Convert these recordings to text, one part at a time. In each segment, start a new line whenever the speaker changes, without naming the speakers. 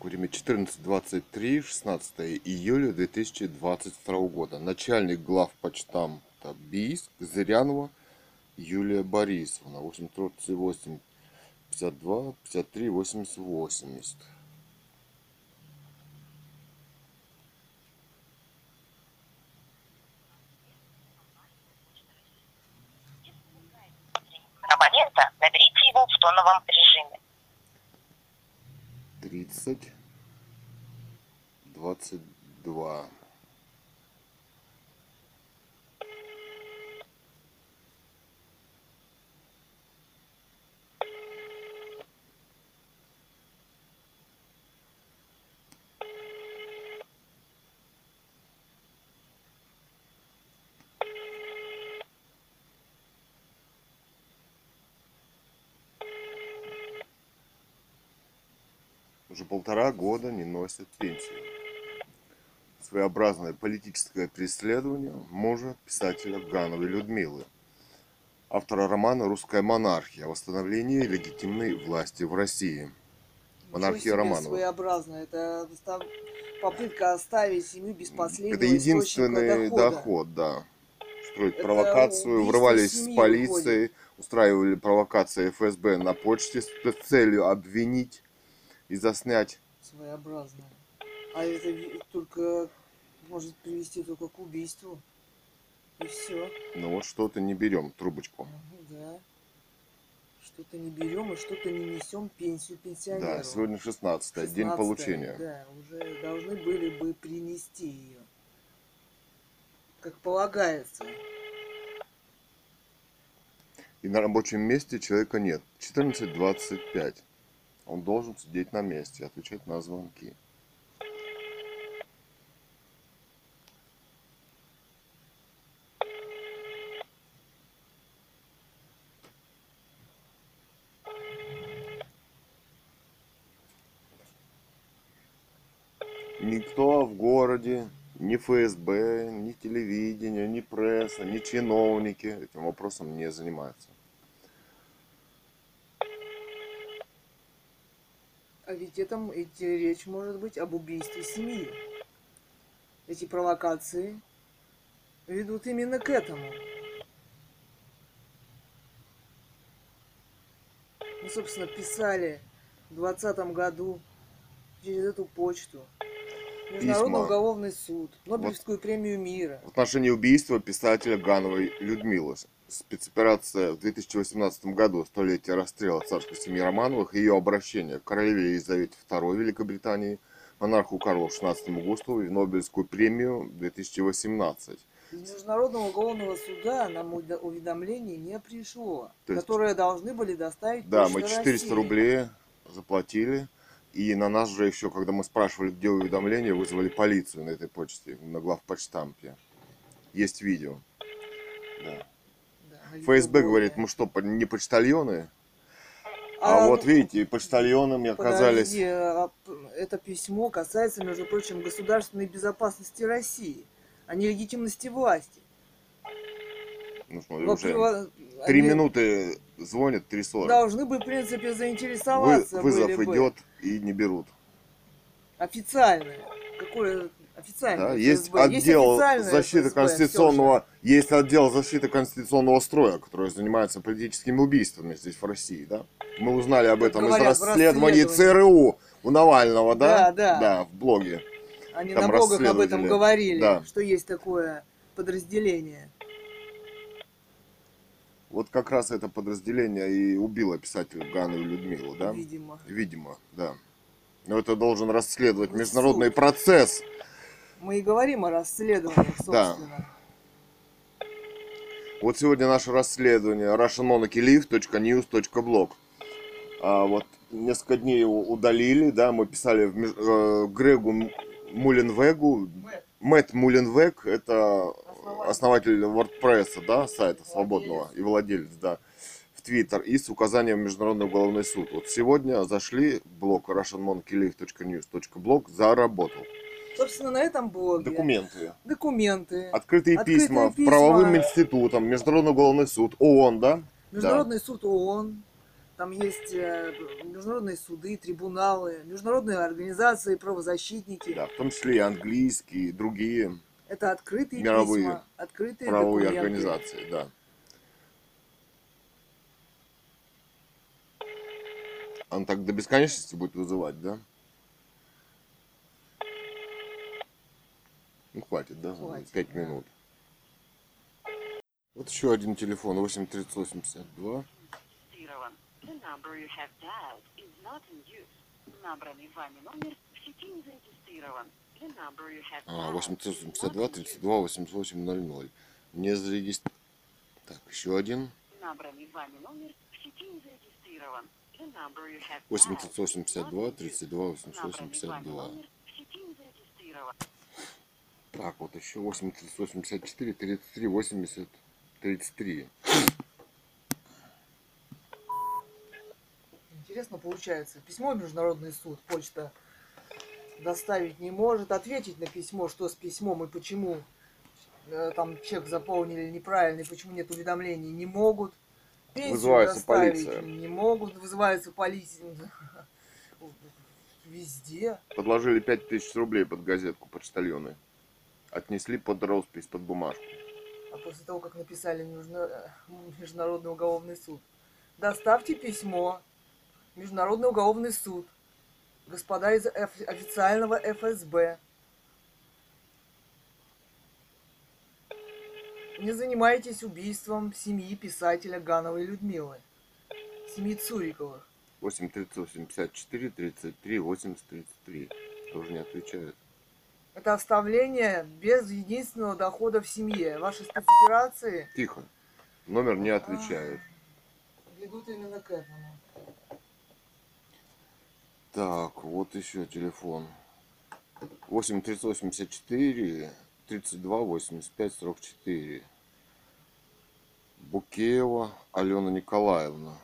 Так, время 14.23, 16 июля 2022 года. Начальник глав почтамта Бийск Зырянова Юлия Борисовна. 838 52 53 80 80.
абонента, наберите его в тоновом режиме.
30 22. уже полтора года не носят пенсию. Своеобразное политическое преследование мужа писателя Гановой Людмилы, автора романа «Русская монархия. О восстановлении легитимной власти в России». Монархия Романова.
Своеобразно. Это попытка оставить семью без последнего
Это единственный
дохода.
доход, да. Строить
Это
провокацию, врывались с полицией, устраивали провокации ФСБ на почте с целью обвинить и заснять.
Своеобразно. А это только может привести только к убийству. И все.
Ну вот что-то не берем, трубочку.
Да. Что-то не берем и что-то не несем пенсию пенсионеру.
Да, сегодня 16 день
16-е,
получения.
Да, уже должны были бы принести ее. Как полагается.
И на рабочем месте человека нет. 14.25. Он должен сидеть на месте, отвечать на звонки. Никто в городе, ни ФСБ, ни телевидение, ни пресса, ни чиновники этим вопросом не занимаются.
Ведь это, эти, речь может быть об убийстве семьи. Эти провокации ведут именно к этому. Мы, собственно, писали в двадцатом году через эту почту. Международный
Письма.
уголовный суд, Нобелевскую премию мира.
В отношении убийства писателя Гановой Людмилы. Спецоперация в 2018 году, столетие расстрела царской семьи Романовых, ее обращение к королеве Елизавете II Великобритании, монарху Карлу XVI Густаву и Нобелевскую премию 2018.
Из Международного уголовного суда нам уведомление не пришло,
То есть-
которое должны были доставить
Да, мы 400
России.
рублей заплатили. И на нас же еще, когда мы спрашивали, где уведомление, вызвали полицию на этой почте, на главпочтампе. Есть видео. Да. ФСБ говорит, мы что, не почтальоны? А,
А,
вот видите, почтальонами оказались.
Подожди, а это письмо касается, между прочим, государственной безопасности России, а не легитимности власти.
Ну, смотри, уже
э,
три минуты звонят, три сорок.
Должны бы, в принципе,
Вы-
заинтересоваться
вызов
были бы.
идет и не берут.
Официальное. Какое официальное
Да, есть
ФСБ?
отдел
официальное
защиты
ФСБ,
конституционного, есть отдел защиты конституционного строя, который занимается политическими убийствами здесь в России, да? Мы узнали об этом
говорят,
из расследований
расследовании.
ЦРУ у Навального, да?
Да, да.
Да, в блоге.
Они
там
на блогах об этом говорили,
Да.
что есть такое подразделение.
Вот как раз это подразделение и убило писателя Гану и Людмилу, да?
Видимо.
Видимо, да. Но это должен расследовать международный
суд.
процесс.
Мы и говорим о расследованиях,
Да.
собственно.
Вот сегодня наше расследование russianmonarchylive.news.blog. А вот несколько дней его удалили, да, мы писали в э, Грегу Муленвегу. Мэтт Муленвег – это основатель WordPress, да, сайта свободного и владелец, да, в Твиттер и с указанием в Международный уголовный суд. Вот сегодня зашли в блог russianmonarchylive.news.blog, заработал.
Собственно, на этом блоге
Документы.
документы.
Открытые,
Открытые
письма,
письма.
правовым институтам, Международный уголовный суд, ООН, да?
Международный суд ООН, Там есть э, международные суды, трибуналы, международные организации, правозащитники.
Да, в том числе и английские, и другие
Это открытые
Мировые
письма, открытые
правовые
документы.
организации, да. Он так до бесконечности будет вызывать, да? Ну, хватит, да?
Хватит,
5
да.
минут. Вот еще один телефон, 83852.
Набранный вами номер в сети не зарегистрирован.
А,
872
32 88 00. Не зарегистрирован. Так, еще один.
Набранный вами номер в сети не зарегистрирован.
882 32
88 52.
Так, вот еще 8384 33 80 33.
Интересно получается. Письмо в Международный суд, почта доставить не может, ответить на письмо, что с письмом и почему э, там чек заполнили неправильный, почему нет уведомлений, не могут. Пенсию
Вызывается
доставить
полиция.
не могут, вызывается полиция. Везде.
Подложили 5000 рублей под газетку почтальоны. Отнесли под роспись, под бумажку.
А после того, как написали Междуна- Международный уголовный суд, доставьте письмо Международный уголовный суд, господа из официального ФСБ. Не занимайтесь убийством семьи писателя Гановой Людмилы, семьи Цуриковых.
8384 33 80 33. Тоже не отвечают.
Это оставление без единственного дохода в семье. Ваши спецоперации
Тихо. Номер не отвечает.
ведут именно к этому.
Так, вот еще телефон. 8384 32 85 44. Букеева Алена Николаевна.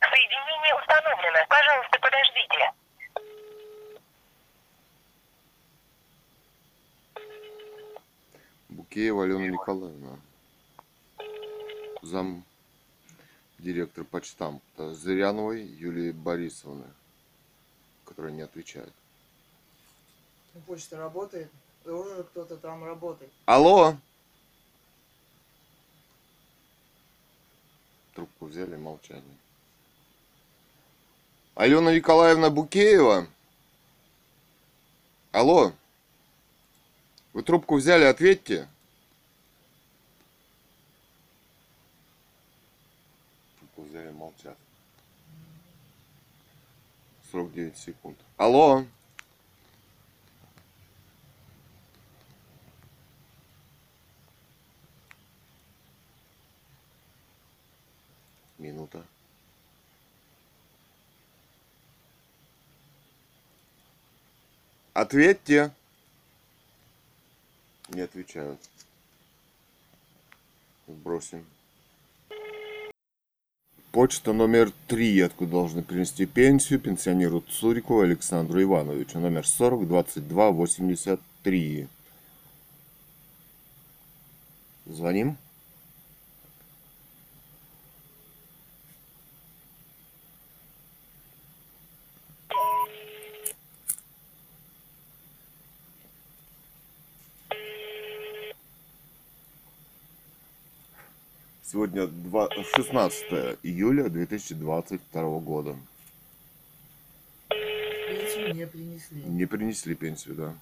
Соединение установлено. Пожалуйста, подождите.
Букеева Алена Николаевна. Зам директор почтамта Зыряновой Юлии Борисовны, которая не отвечает.
Почта работает, тоже кто-то там работает.
Алло! Трубку взяли, молчание. Алена Николаевна Букеева? Алло? Вы трубку взяли, ответьте. Взяли, молчат. 49 секунд. Алло? Минута. Ответьте. Не отвечают. Бросим. Почта номер три, откуда должны принести пенсию пенсионеру Цурикову Александру Ивановичу. Номер 40 22 83. Звоним. Сегодня два- 16 июля 2022 года.
Пенсию не принесли.
Не принесли пенсию, да.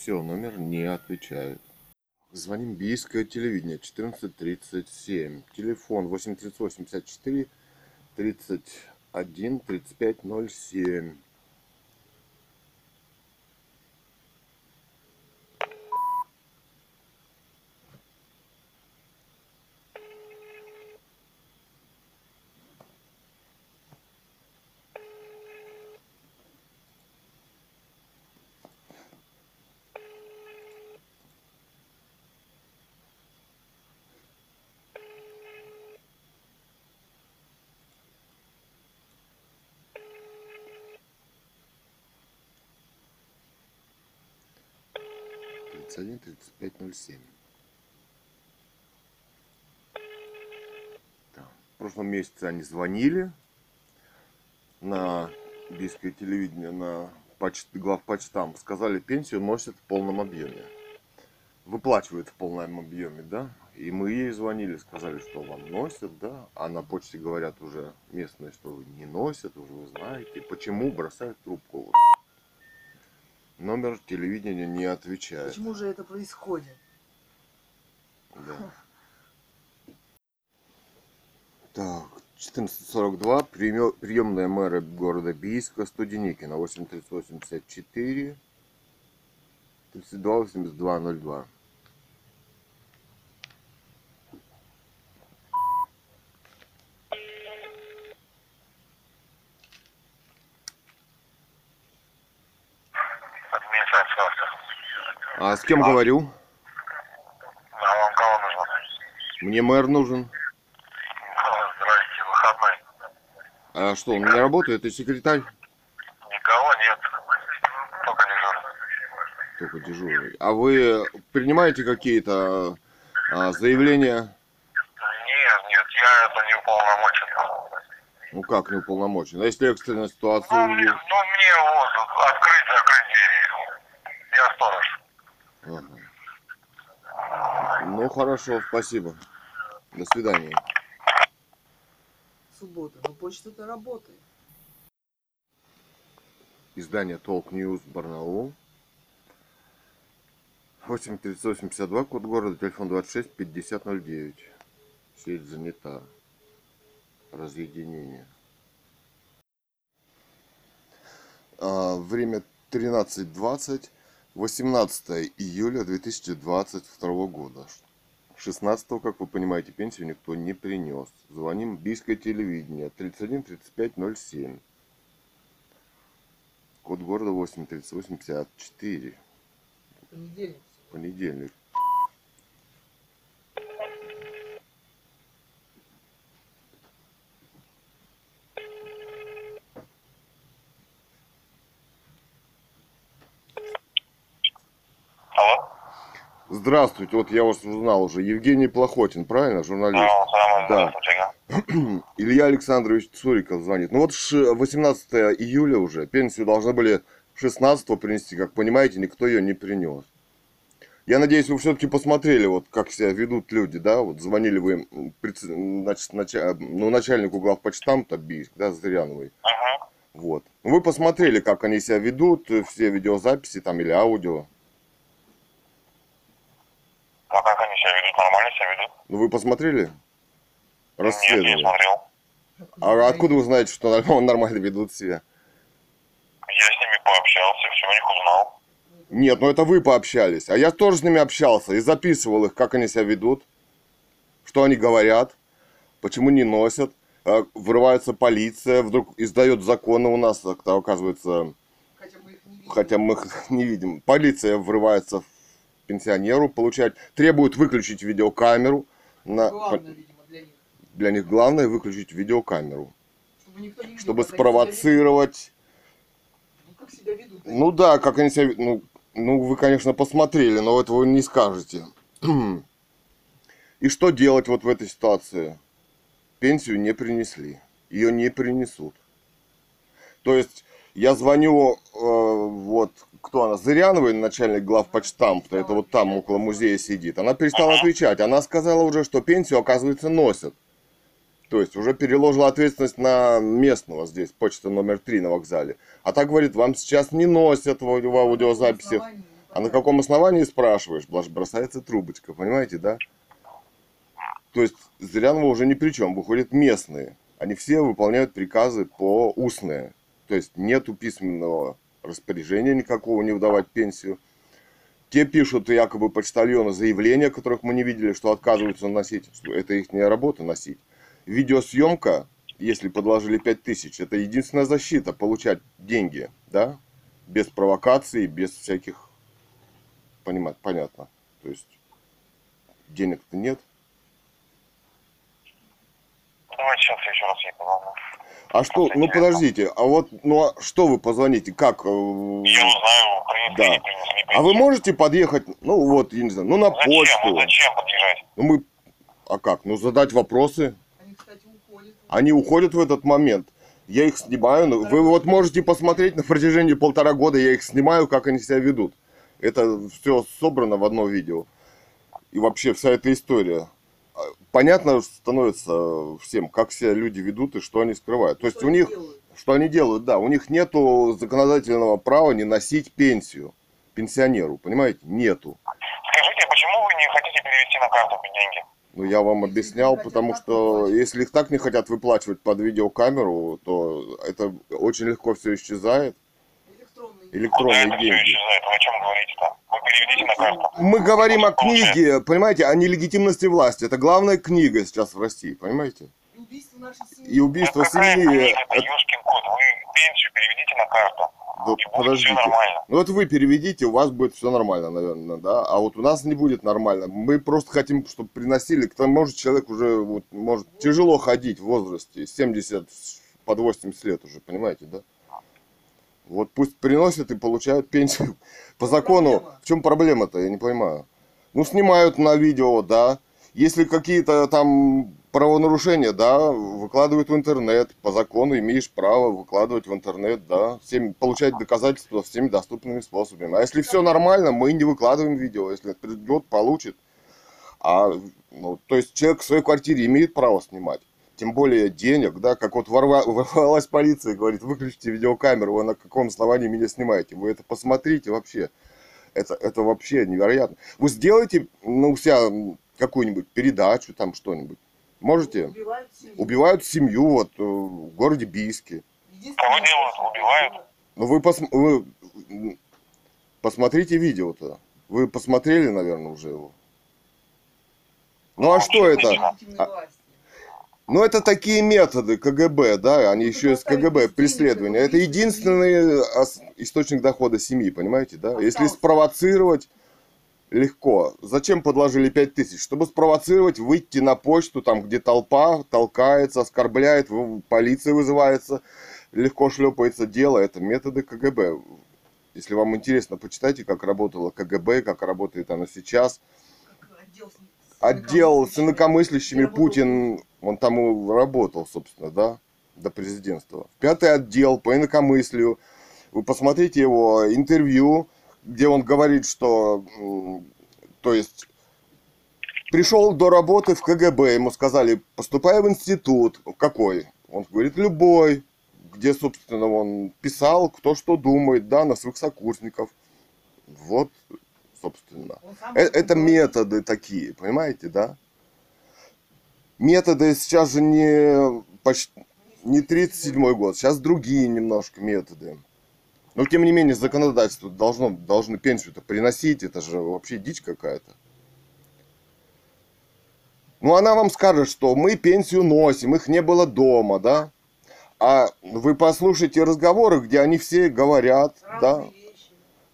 Все, номер не отвечает. Звоним Бийское телевидение 1437. Телефон 83854 31 35 07. 31 35 07. Так, В прошлом месяце они звонили на бийское телевидение, на почт, главпочтам. Сказали, пенсию носят в полном объеме. Выплачивают в полном объеме, да? И мы ей звонили, сказали, что вам носят, да? А на почте говорят уже местные, что не носят, уже вы знаете. Почему бросают трубку? Вот. Номер телевидения не отвечает.
Почему же это происходит?
Да. Так, 1442, приемё- приемная мэра города Бийска, Студеникина, 8384, 32 А с кем говорю?
А вам кого нужно?
Мне мэр нужен.
Ну, Здрасте, выходной.
А что, он не работает? Ты секретарь?
Никого нет. Только дежурный.
Только дежурный. А вы принимаете какие-то а, заявления?
Нет, нет, я это не уполномочен.
Ну как не уполномочен? А если экстренная ситуация?
Ну, мне, ну, мне вот открыть, закрыть двери. Я сторож.
Ага. Ну хорошо, спасибо. До свидания.
Суббота, но почта-то работает.
Издание Толк News Барнаул. 8 382, код города, телефон 26 5009. Сеть занята. Разъединение. А, время 13.20, 18 июля 2022 года. 16 как вы понимаете, пенсию никто не принес. Звоним Бийское телевидение 31 35 07. Код города 8 38 54.
Понедельник.
Понедельник.
Алло?
Здравствуйте, вот я вас узнал уже. Евгений Плохотин, правильно, журналист?
Роман,
Да. Илья Александрович Цуриков звонит. Ну вот ш- 18 июля уже. Пенсию должны были 16 принести. Как понимаете, никто ее не принес. Я надеюсь, вы все-таки посмотрели, вот как себя ведут люди, да? Вот звонили вы значит, нача- ну, начальнику главпочтамта Бийск, да, Зыряновой.
Угу.
Вот. Вы посмотрели, как они себя ведут, все видеозаписи там или аудио.
А как они себя ведут? Нормально себя ведут?
Ну, вы посмотрели?
Нет, не
Расследование.
смотрел.
А откуда вы знаете, что нормально- нормально ведут себя?
Я с ними пообщался, все у них узнал.
Нет, ну это вы пообщались. А я тоже с ними общался и записывал их, как они себя ведут, что они говорят, почему не носят. А, Врывается полиция, вдруг издает законы у нас, оказывается,
Хотя мы их не видим.
хотя мы их не видим. Полиция врывается в пенсионеру, получает, требует выключить видеокамеру. На,
Главное, видимо, для них.
для них главное выключить видеокамеру,
Чтобы никто не
чтобы
ведут.
спровоцировать.
Ну, как себя ведут.
Ну да, как они себя... ве- Ну, ну, вы, конечно, посмотрели, но этого не скажете. И что делать вот в этой ситуации? Пенсию не принесли. Ее не принесут. То есть, я звоню, э, вот, кто она, Зыряновой, начальник главпочтамта, это вот там около музея сидит. Она перестала отвечать. Она сказала уже, что пенсию, оказывается, носят. То есть уже переложила ответственность на местного здесь, почта номер 3 на вокзале. А так говорит, вам сейчас не носят в, в аудиозаписях.
Основании,
А на каком основании спрашиваешь? Блаж- Бросается трубочка, понимаете, да? То есть Зырянова уже ни при чем, выходят местные. Они все выполняют приказы по устные. То есть нету письменного распоряжения никакого не выдавать пенсию. Те пишут якобы почтальону заявления, которых мы не видели, что отказываются носить. Что Это их работа носить. Видеосъемка, если подложили 5000, это единственная защита, получать деньги, да? Без провокаций, без всяких... Понимать, понятно. То есть денег-то нет.
Давайте сейчас еще раз ей позвоню.
А что, ну подождите, а вот, ну а что вы позвоните, как? э,
Я узнаю, принесли,
Да.
принесли.
А вы можете подъехать, ну вот, я не знаю, ну на
Зачем? Ну
почту.
зачем подъезжать?
Ну мы, а как, ну задать вопросы.
Они, кстати, уходят.
Они уходят в этот момент. Я их снимаю. ну, Вы вот можете посмотреть на протяжении полтора года, я их снимаю, как они себя ведут. Это все собрано в одно видео. И вообще вся эта история. А, Понятно становится всем, как себя люди ведут и что они скрывают. То есть
Что
у них,
делают?
что они делают, да, у них нету законодательного права не носить пенсию пенсионеру, понимаете? Нету.
Скажите, почему вы не хотите перевести на карту деньги?
Ну, я вам объяснял, потому что если их так не хотят выплачивать под видеокамеру, то это очень легко все исчезает.
Электронные.
Деньги.
исчезает? Вы о чем говорите-то? Вы переведите на карту.
Мы говорим о книге, понимаете, о нелегитимности власти. Это главная книга сейчас в России, понимаете?
И убийство семьи.
Ну,
семьи.
Это
да, подождите. Ну вот вы переведите, у вас будет все нормально, наверное, да? А вот у нас не будет нормально. Мы просто хотим, чтобы приносили. К тому же человек уже вот, может тяжело ходить в возрасте, 70 под 80 лет уже, понимаете, да? Вот пусть приносят и получают пенсию. По закону,
проблема?
в чем проблема-то, я не понимаю. Ну, снимают на видео, да. Если какие-то там правонарушения, да, выкладывают в интернет. По закону имеешь право выкладывать в интернет, да. Всем, получать доказательства всеми доступными способами. А если все нормально, мы не выкладываем видео. Если придет, получит. А, ну, то есть человек в своей квартире имеет право снимать. Тем более денег, да, как вот ворва- ворвалась полиция и говорит, выключите видеокамеру, вы на каком основании меня снимаете? Вы это посмотрите вообще. Это, это вообще невероятно. Вы сделаете ну, у себя какую-нибудь передачу, там что-нибудь. Можете?
Убивают семью.
Убивают семью вот э, в городе Бийске.
Кого делают? Убивают?
Ну вы, пос- вы посмотрите видео-то. Вы посмотрели, наверное, уже его. Ну а что это? А-
власти.
Ну, это такие методы КГБ, да, они еще из КГБ, преследования. Это единственный ос- источник дохода семьи, понимаете, да? Если спровоцировать, легко. Зачем подложили 5 тысяч? Чтобы спровоцировать, выйти на почту, там, где толпа толкается, оскорбляет, полиция вызывается, легко шлепается дело. Это методы КГБ. Если вам интересно, почитайте, как работало КГБ, как работает оно сейчас
Как отдел
отдел с
инакомыслящими.
Путин, он там и работал, собственно, да, до президентства. Пятый отдел по инакомыслию. Вы посмотрите его интервью, где он говорит, что, то есть, пришел до работы в КГБ, ему сказали, поступай в институт. Какой? Он говорит, любой. Где, собственно, он писал, кто что думает, да, на своих сокурсников. Вот, собственно. Э- Это методы такие, понимаете, да? Методы сейчас же не, почти, не 37 год, сейчас другие немножко методы. Но тем не менее законодательство должно, должны пенсию-то приносить, это же вообще дичь какая-то. Ну она вам скажет, что мы пенсию носим, их не было дома, да? А вы послушайте разговоры, где они все говорят, да?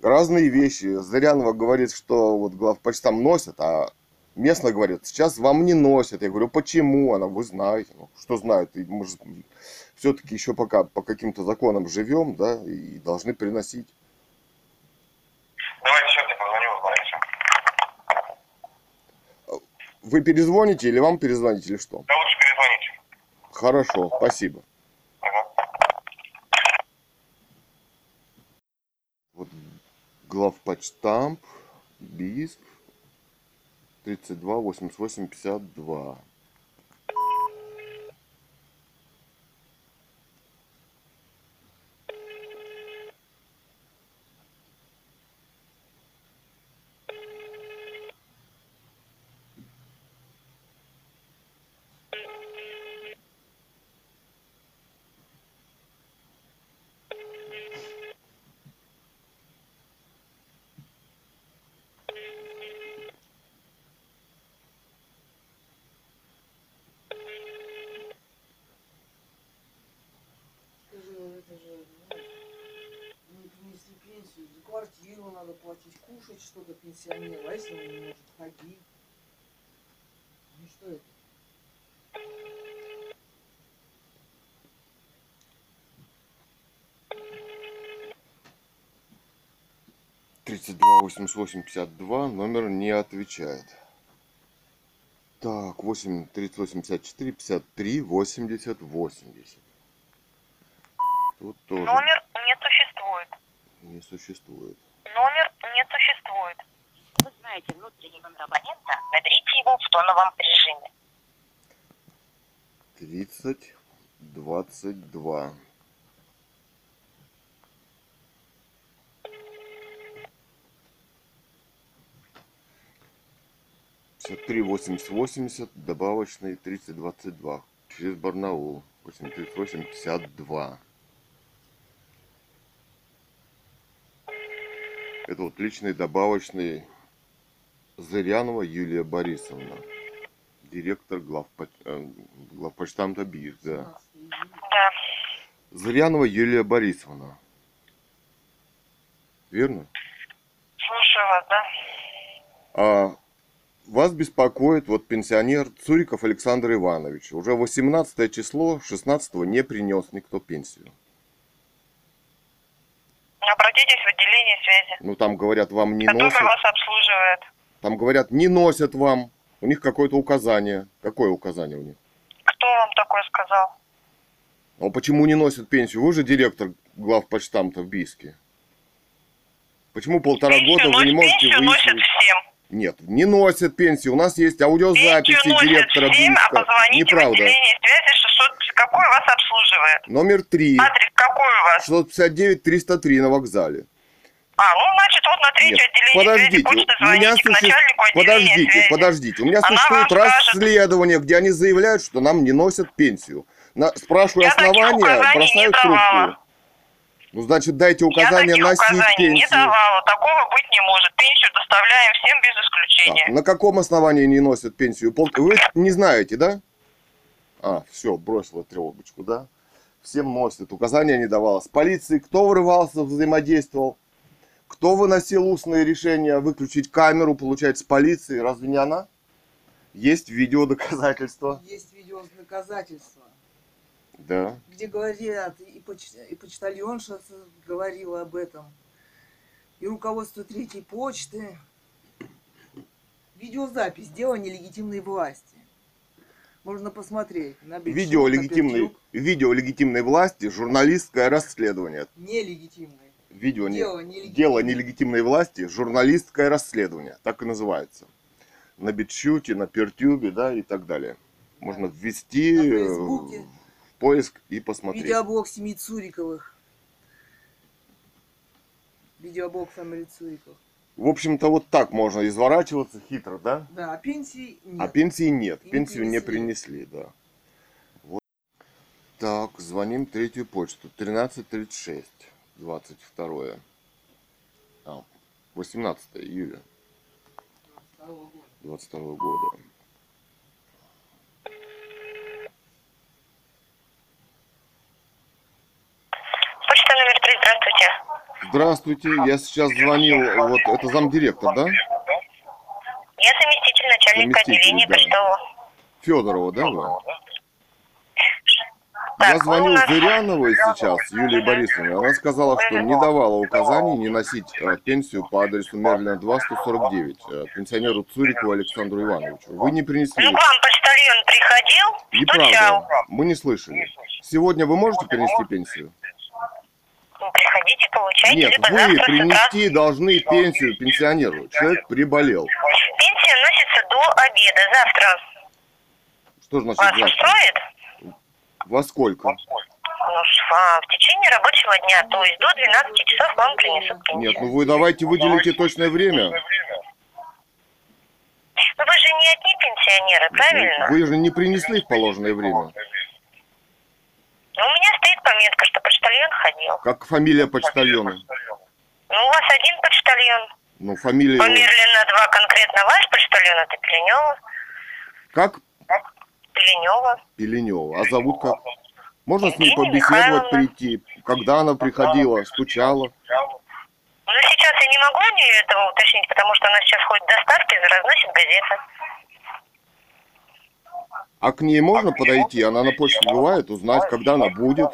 Разные вещи.
Зырянова говорит, что вот главпочтам носят, а местно говорят, сейчас вам не носят. Я говорю, почему? Она, вы знаете. Ну, что знают? И мы же все-таки еще пока по каким-то законам живем, да, и должны приносить.
Давайте сейчас я позвоню, узнаете.
Вы перезвоните или вам перезвонить, или что?
Да лучше перезвоните.
Хорошо, спасибо.
Ага.
Вот главпочтамп, БИСК, 32 88 52.
Скажи, кушать что-то пенсионеру, а если он не может ходить? Ну что это?
Тридцать два восемьдесят восемь пятьдесят два номер не отвечает. Так, восемь тридцать восемьдесят четыре пятьдесят три восемьдесят восемьдесят. Тут тоже.
Номер не существует.
Не существует.
Номер
номер абонента?
Наберите его в тоновом режиме.
30 22. Пятьдесят три восемьдесят восемьдесят добавочный тридцать двадцать два через Барнаул восемь тридцать восемь пятьдесят два это вот личный добавочный Зырянова Юлия Борисовна директор главпо... э, главпочтамта БИС, да.
Да.
Зырянова Юлия Борисовна. Верно?
Слушаю вас, да?
А вас беспокоит вот пенсионер Цуриков Александр Иванович. Уже 18 число, 16 не принес никто пенсию.
Обратитесь в отделение связи,
Ну там говорят, вам не
которое
носят.
вас обслуживает.
Там говорят, не носят вам. У них какое-то указание. Какое указание у них?
Кто вам такое сказал?
А почему не носят пенсию? Вы же директор главпочтамта в Бийске. Почему полтора
Пенсию
года вы не
носят-
можете
пенсию носят
выяснить?
всем.
Нет, не носят пенсию. У нас есть аудиозаписи
Пенсию носят
директора
всем, а
Бийска.
позвоните в
Неправда.
отделение связи 600... Какой вас обслуживает?
Номер три.
Адрес какой у вас?
659 303 на вокзале.
А, ну, значит, вот на третье
Нет,
отделение
подождите,
почты
у меня
звоните к
суще-
начальнику отделения
подождите,
связи.
подождите. У меня
Она
существует расследование, где они заявляют, что нам не носят пенсию. На, спрашиваю
Я
основания, бросают
не
трубку. Ну, значит, дайте
Я
указания
таких
носить
указаний не
пенсию.
давала. Такого быть не может. Пенсию доставляем всем без
Так,
исключения.
на каком основании не носят пенсию? Пол- Вы не знаете, да? А, все, бросила тревогочку, да? Всем носят, указания не давала. С полицией кто врывался, взаимодействовал? Кто выносил устные решения выключить камеру, получать с полиции? Разве не она? Есть видеодоказательства.
Есть видео с доказательства,
Да.
где говорят, и, поч... и почтальонша говорила об этом, и руководство третьей почты. Видеозапись дела нелегитимной власти. Можно посмотреть. На
Видео легитимной, видео легитимной власти, журналистское расследование.
Нелегитимной.
Видео не-
Дело нелегитимное.
Дело нелегитимной власти, журналистское расследование, так и называется. На Битчуте, на Пертюбе, да, и так далее. Можно ввести
На
э, в поиск и посмотреть.
Видеоблог семьи Цуриковых. Видеоблог фамилии Цуриков.
В общем-то, вот так можно изворачиваться хитро, да?
Да, а пенсии нет.
А пенсии нет,
И не
пенсию не
принесли.
принесли, да. Вот. Так, звоним третью почту. 1336, 22. А, 18 июля
Второго года.
22 года.
Почта номер три, здравствуйте.
Здравствуйте, я сейчас звонил, вот это замдиректор, да?
Я заместитель начальника
Заместитель,
отделения
да.
почтового.
Федорова, да, вы?
Так,
Я звонил Зыряновой сейчас, Юлии Борисовне. Она сказала, что не давала указаний не носить э, пенсию по адресу Мерлина 2, 149, э, пенсионеру Цурикову Александру Ивановичу. Вы не принесли.
Ну, к вам почтальон приходил.
Неправда. Мы не слышали. Сегодня вы можете принести пенсию?
Приходите, получайте,
Нет, вы принести должны пенсию пенсионеру. Человек приболел.
Пенсия носится до обеда, завтра.
Что значит
Вас
завтра?
устроит?
Во сколько?
Ну, а, в течение рабочего дня, то есть до 12 часов вам принесут пенсию.
Нет, ну вы давайте выделите точное время.
Ну, вы же не одни пенсионеры, правильно?
Вы же не принесли в положенное время.
Ну, у меня стоит пометка, что почтальон ходил.
Как фамилия почтальона?
Ну, у вас один почтальон.
Ну, фамилия...
По
его-
Мерлина 2 конкретно ваш почтальон, это Пеленева.
Как?
Пеленева.
Пеленева. А зовут как? Можно с ней побеседовать, прийти? Когда она приходила, стучала?
Ну, сейчас я не могу у нее этого уточнить, потому что она сейчас ходит в доставке, разносит газеты.
А к ней можно подойти? Она на почте бывает, узнать, когда она будет?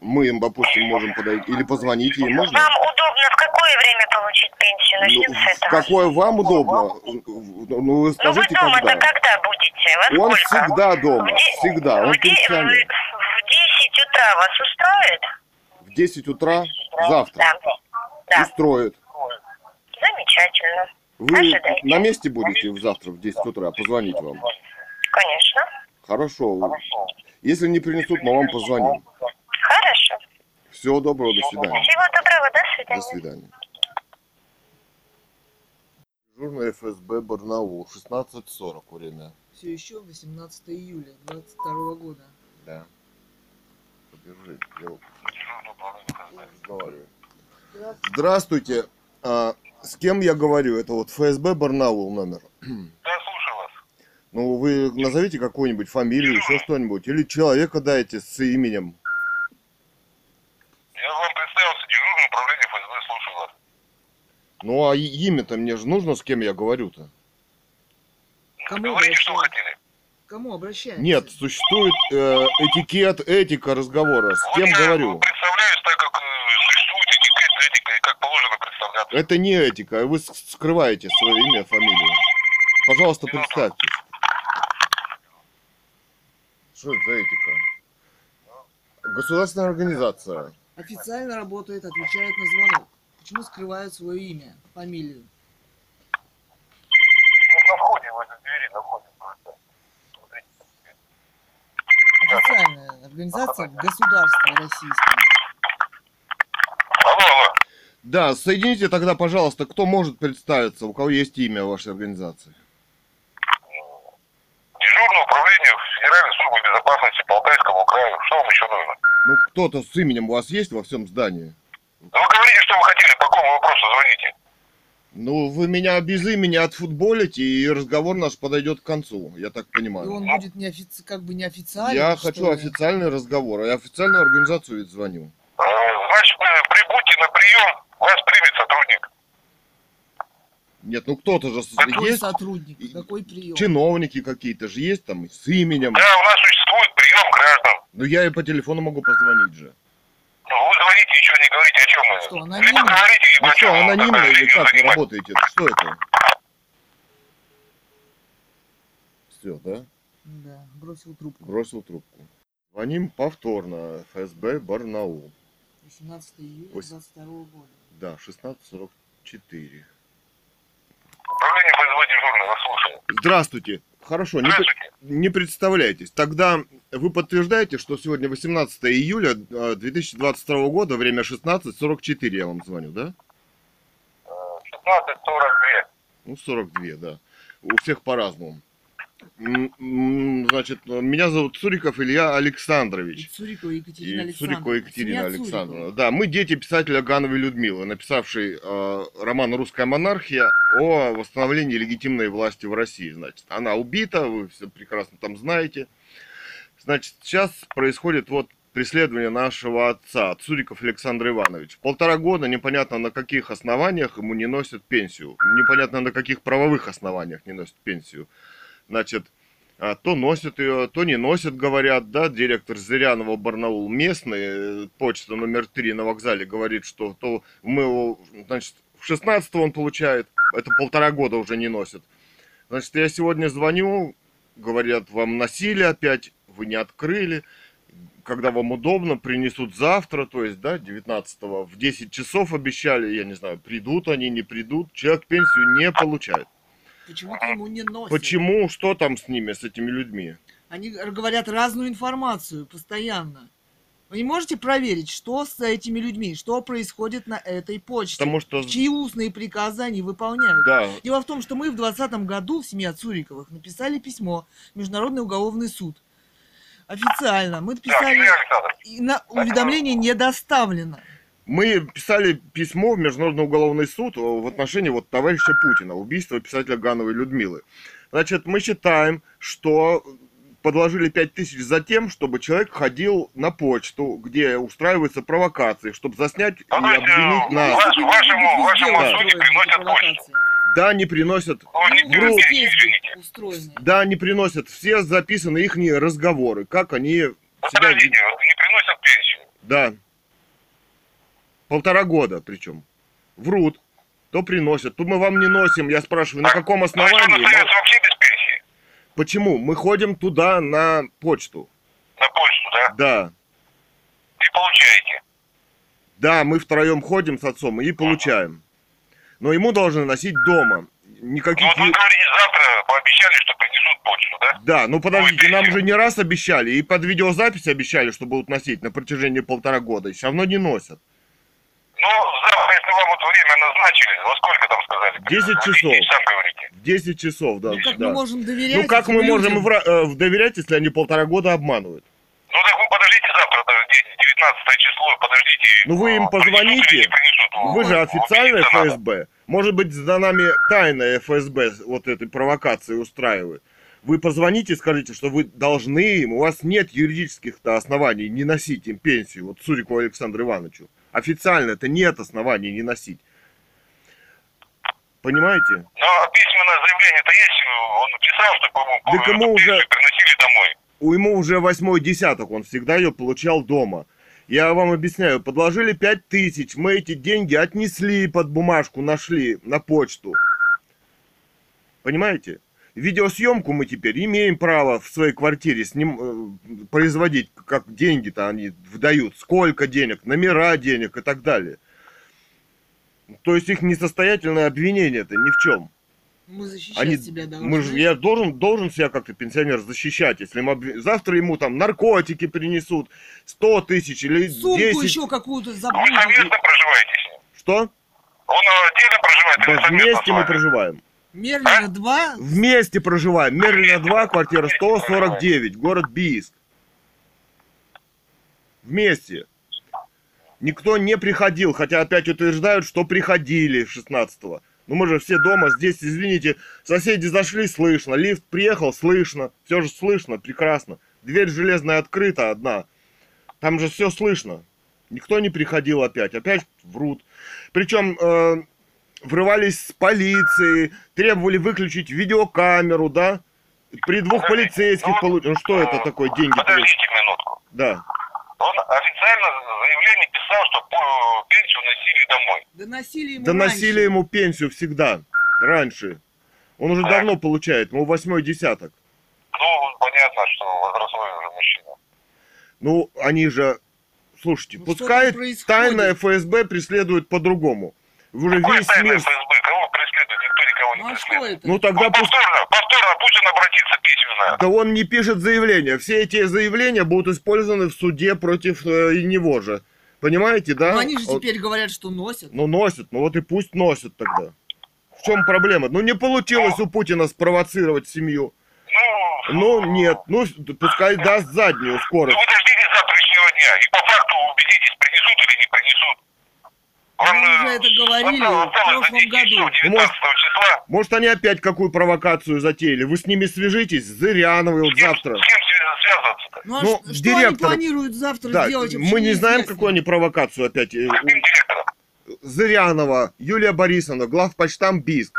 Мы им, допустим, можем подойти или позвонить ей, можно?
Вам удобно в какое время получить пенсию?
Ну,
Начнем с
в
этого.
какое вам удобно? Ну, вы
Ну вы
скажите,
дома-то
когда?
когда будете? Во
Он
сколько?
всегда дома,
В
всегда, он
в
пенсионер.
В, в 10 утра вас устроит?
В 10 утра завтра
Да. Да,
устроит.
замечательно.
Вы
Ожидайте.
на месте будете завтра в 10 утра позвонить вам?
Конечно.
Хорошо. Если не принесут, мы вам позвоним.
Хорошо.
Всего доброго, до свидания.
Всего доброго, до свидания.
До свидания. Дежурный ФСБ Барнаул, 16.40 время.
Все еще 18 июля 22 года.
Да. Подержи, я разговариваю. Здравствуйте. А, с кем я говорю? Это вот ФСБ Барнаул номер.
Да, слушаю вас.
Ну, вы назовите какую-нибудь фамилию, еще что-нибудь. Или человека дайте с именем.
Я вам представился, дежурное управление ФСБ, слушаю вас.
Ну, а имя-то мне же нужно, с кем я говорю-то.
Кому
Говорите, что вы хотели.
Кому обращаемся?
Нет, существует э, этикет, этика разговора. С кем
я
говорю?
представляюсь так, как э, существует этикет, этика, и как положено представляться.
Это не этика, вы с- скрываете свое имя, фамилию. Пожалуйста, представьтесь. Что это за этика? Государственная организация.
Официально работает, отвечает на звонок. Почему скрывают свое имя, фамилию?
Ну, на входе, возле двери, на входе. Смотрите.
Официальная организация.
Алло, алло.
Да, соедините тогда, пожалуйста, кто может представиться, у кого есть имя вашей организации.
Дежурное управление Федеральной службы безопасности Полтавского края. Что вам еще нужно?
Ну, кто-то с именем у вас есть во всем здании?
Да вы говорите, что вы хотели, по какому вопросу звоните.
Ну, вы меня без имени отфутболите, и разговор наш подойдет к концу, я так
И
понимаю.
он будет не офици... как бы не официальный.
Я хочу
ли?
официальный разговор, я официальную организацию ведь звоню.
Э, Значит, вы прибудьте на прием, вас примет сотрудник.
Нет, ну кто-то же
Какой
есть,
сотрудник?
И-
Какой прием?
чиновники какие-то же есть там с именем.
Да, у нас.
Ну я и по телефону могу позвонить же.
Ну, вы звоните, ничего не говорите, о чем вы.
Что, анонимно?
Либо говорите, либо
Ну что, анонимно или как вы работаете? Что это? Все, да?
Да, бросил трубку.
Бросил трубку. Звоним повторно. ФСБ Барнаул.
18 июля
Ось.
22 года.
Да, 1644.
Управление дежурное, вас слушаю.
Здравствуйте. Хорошо, не, не представляйтесь. Тогда вы подтверждаете, что сегодня 18 июля э, 2022 года, время 16.44 я вам звоню, да?
16.42.
Ну, 42, да. У всех по-разному. Значит, меня зовут Цуриков Илья Александрович.
Цурикова Екатерина
И
Александровна.
Цурикова Екатерина
Семья
Александровна. Да, мы дети писателя Гановой Людмилы, написавшей э, роман «Русская монархия» о восстановлении легитимной власти в России. Значит, она убита, вы все прекрасно там знаете. Значит, сейчас происходит вот преследование нашего отца, Цуриков Александр Иванович. Полтора года непонятно на каких основаниях ему не носят пенсию. Непонятно на каких правовых основаниях не носят пенсию. Значит, а, то носят ее, то не носят, говорят, да, директор Зырянова Барнаул местный, э, почта номер три на вокзале говорит, что то мы его, значит, в 16 он получает, это полтора года уже не носит. Значит, я сегодня звоню, говорят, вам носили опять, вы не открыли, когда вам удобно, принесут завтра, то есть, да, 19 в 10 часов обещали, я не знаю, придут они, не придут, человек пенсию не получает.
Почему-то ему не носят.
Почему? Что там с ними, с этими людьми?
Они говорят разную информацию постоянно. Вы не можете проверить, что с этими людьми, что происходит на этой почте?
Потому что,
Чьи устные приказы они выполняют?
да,
Дело в том, что мы в 2020 году в семье Цуриковых написали письмо в Международный уголовный суд. Официально. Мы
Да,
писали,
Юрий Александрович.
и на уведомление не доставлено.
Мы писали письмо в Международный уголовный суд в отношении вот товарища Путина, убийства писателя Гановой Людмилы. Значит, мы считаем, что подложили 5 тысяч за тем, чтобы человек ходил на почту, где устраиваются провокации, чтобы заснять и
Ну, есть,
обвинить нас.
Ваш- вашему- вашему
Да.
не приносят почту.
Да, не приносят,
не
Врут. да, не приносят. Все записаны их разговоры, как они себя
Подождите, не приносят пенсию.
Да. Полтора года причем. Врут. То приносят, то мы вам не носим. Я спрашиваю, на каком
Ну, что,
основании?
остается вообще без пенсии?
Почему? Мы ходим туда на почту.
На почту, да?
Да.
И получаете.
Да, мы втроем ходим с отцом и получаем. Но ему должны носить дома.
Ну,
Никаких...
вот вы говорите, завтра пообещали, что принесут почту, да?
Да, ну подождите,
Ой,
нам же не раз обещали, и под видеозапись обещали, что будут носить на протяжении полтора года, и все равно не носят.
Ну, завтра, если вам вот время назначили, во сколько там сказали?
10
Вы
часов.
Сам говорите.
В 10 часов, да.
Ну как
да.
мы можем доверять?
Ну как мы можем
людям?
вра- э, доверять, если они полтора года обманывают?
Ну, так вы подождите завтра, это день, 19 число, подождите.
Ну, вы им
а, принесут
позвоните.
не принесут?
Вы же официальное
Убедиться надо.
ФСБ. Может быть, за нами тайное ФСБ вот этой провокации устраивает. Вы позвоните и скажите, что вы должны им, у вас нет юридических-то оснований не носить им пенсию, вот Сурикову Александру Ивановичу. Официально это нет оснований не носить. Понимаете?
Ну, а письменное заявление-то есть? Он писал, что, по-моему,
Так ему уже-
приносили домой.
у ему уже восьмой десяток, он всегда ее получал дома. Я вам объясняю, подложили пять тысяч, мы эти деньги отнесли под бумажку, нашли на почту. Понимаете? Видеосъемку мы теперь имеем право в своей квартире сним, э, производить, как деньги-то они выдают, сколько денег, номера денег и так далее. То есть их несостоятельное обвинение-то ни в чем.
Мы защищать
Они,
себя должны.
мы же, я должен, должен себя как-то пенсионер защищать, если ему обви- завтра ему там наркотики принесут 100 тысяч или
Сумку
10.
еще какую-то
Вы
забыли.
совместно проживаете с ним?
Что?
Он отдельно проживает или совместно
вместе
с
мы проживаем.
Мерлина 2.
Вместе проживаем. Мерлина 2, квартира 149, город Бийск. Вместе. Никто не приходил, хотя опять утверждают, что приходили 16-го. Ну мы же все дома, здесь, извините, соседи зашли, слышно, лифт приехал, слышно, все же слышно, прекрасно. Дверь железная открыта одна, там же все слышно. Никто не приходил опять, опять врут. Причем э, врывались с полиции, требовали выключить видеокамеру, да? При двух
Подождите,
полицейских
ну,
получили. Ну что это
э,
такое, деньги?
Подождите минутку.
Да.
Он официально заявление писал, что по- пенсию носили домой.
Доносили ему
Доносили
раньше.
ему пенсию всегда, раньше. Он уже
Так.
давно получает, ему восьмой десяток.
Ну, понятно, что возрастной уже мужчина.
Ну, они же, слушайте,
Ну,
пускай тайное ФСБ преследует по-другому. Уже весь мир...
ФСБ? Кого преследует? Никто никого не
Ну а что
преследует.
это?
Ну тогда
Ну,
пусть...
повторно, повторно, пусть он обратится письменно.
Да он не пишет заявления. Все эти заявления будут использованы в суде против э, и него же. Понимаете, да?
Ну они же
Он-
теперь говорят, что носят.
Ну носят, ну вот и пусть носят тогда. В чем проблема? Ну не получилось у Путина спровоцировать семью.
Ну,
Ну нет, ну пускай даст заднюю
ну
скорость.
вы дождитесь завтрашнего дня и по факту убедитесь, принесут или не принесут.
Мы
э,
уже это говорили в прошлом
до 10 часов,
году.
19 числа.
Может они опять какую провокацию затеяли? Вы с ними свяжитесь, с Зыряновой вот завтра.
с кем свя- связываться-то?
Ну а
Ну,
что они
директор-
планируют завтра
Да,
сделать? вообще
мы не знаем, какую они провокацию опять. э,
Каким директором?
Зырянова, Юлия Борисовна, главпочтам Бийск.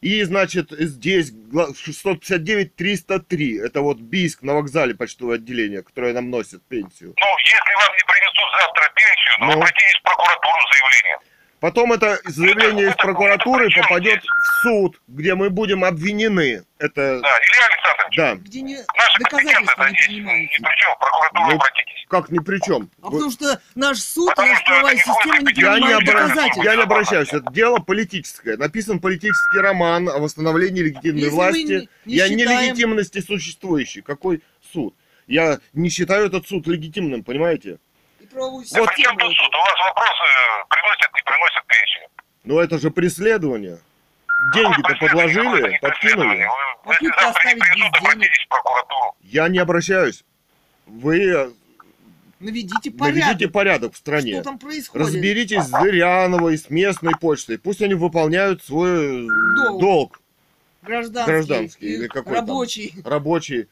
И, значит, здесь гла- 659-303. Это вот Бийск на вокзале почтовое отделение, которое нам носит пенсию.
Ну, если вам не принесут завтра пенсию, то
Ну.
обратитесь в прокуратуру с заявлением.
Потом это заявление из прокуратуры попадет в суд, где мы будем обвинены. Это,
Да, Илья Александрович,
да,
Где не...
наши
доказательства не
здесь ни
принимаются.
при чем. В прокуратуру
Ну,
обратитесь.
как ни при чем.
А потому что наш суд,
Потому
наша правовая система не принимает
обра-
доказательств.
я не обращаюсь, это дело политическое. Написан политический роман о восстановлении легитимной
Если
власти
не- не
и о
считаем-
нелегитимности существующей. Какой суд? Я не считаю этот суд легитимным, понимаете?
Правовую
Да при чем тут суд? У вас вопросы приносят, не приносят пенсию.
Но это же преследование. Деньги-то подложили, подкинули.
Вы- Если завтра не принесут, обратитесь в прокуратуру.
Я не обращаюсь. Вы
Наведите
наведите
порядок.
порядок в стране.
Что там происходит?
Разберитесь с Зыряновой, с местной почтой. Пусть они выполняют свой э,
Долг.
долг
Гражданский,
Гражданский или какой там?
рабочий.
рабочий.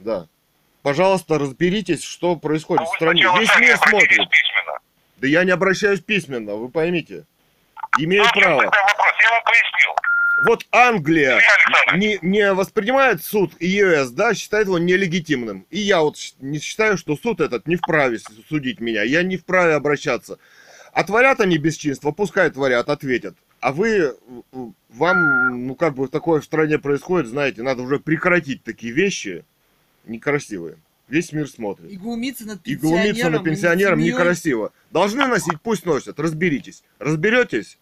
Да. Пожалуйста, разберитесь, что происходит
Ну,
в
вы
стране. Весь мир смотрит.
письменно.
Да я не обращаюсь письменно, вы поймите. Имею
Ну,
право.
вопрос? Я вам пояснил.
Вот Англия не, не воспринимает суд ЕС, да, считает его нелегитимным. И я вот не считаю, что суд этот не вправе судить меня. Я не вправе обращаться. А творят они бесчинство, пускай творят, ответят. А вы, вам, ну как бы такое в стране происходит, знаете, надо уже прекратить такие вещи некрасивые. Весь мир смотрит.
И глумиться над
И
пенсионером.
глумиться над пенсионером некрасиво. Должны носить, пусть носят, разберитесь. Разберетесь?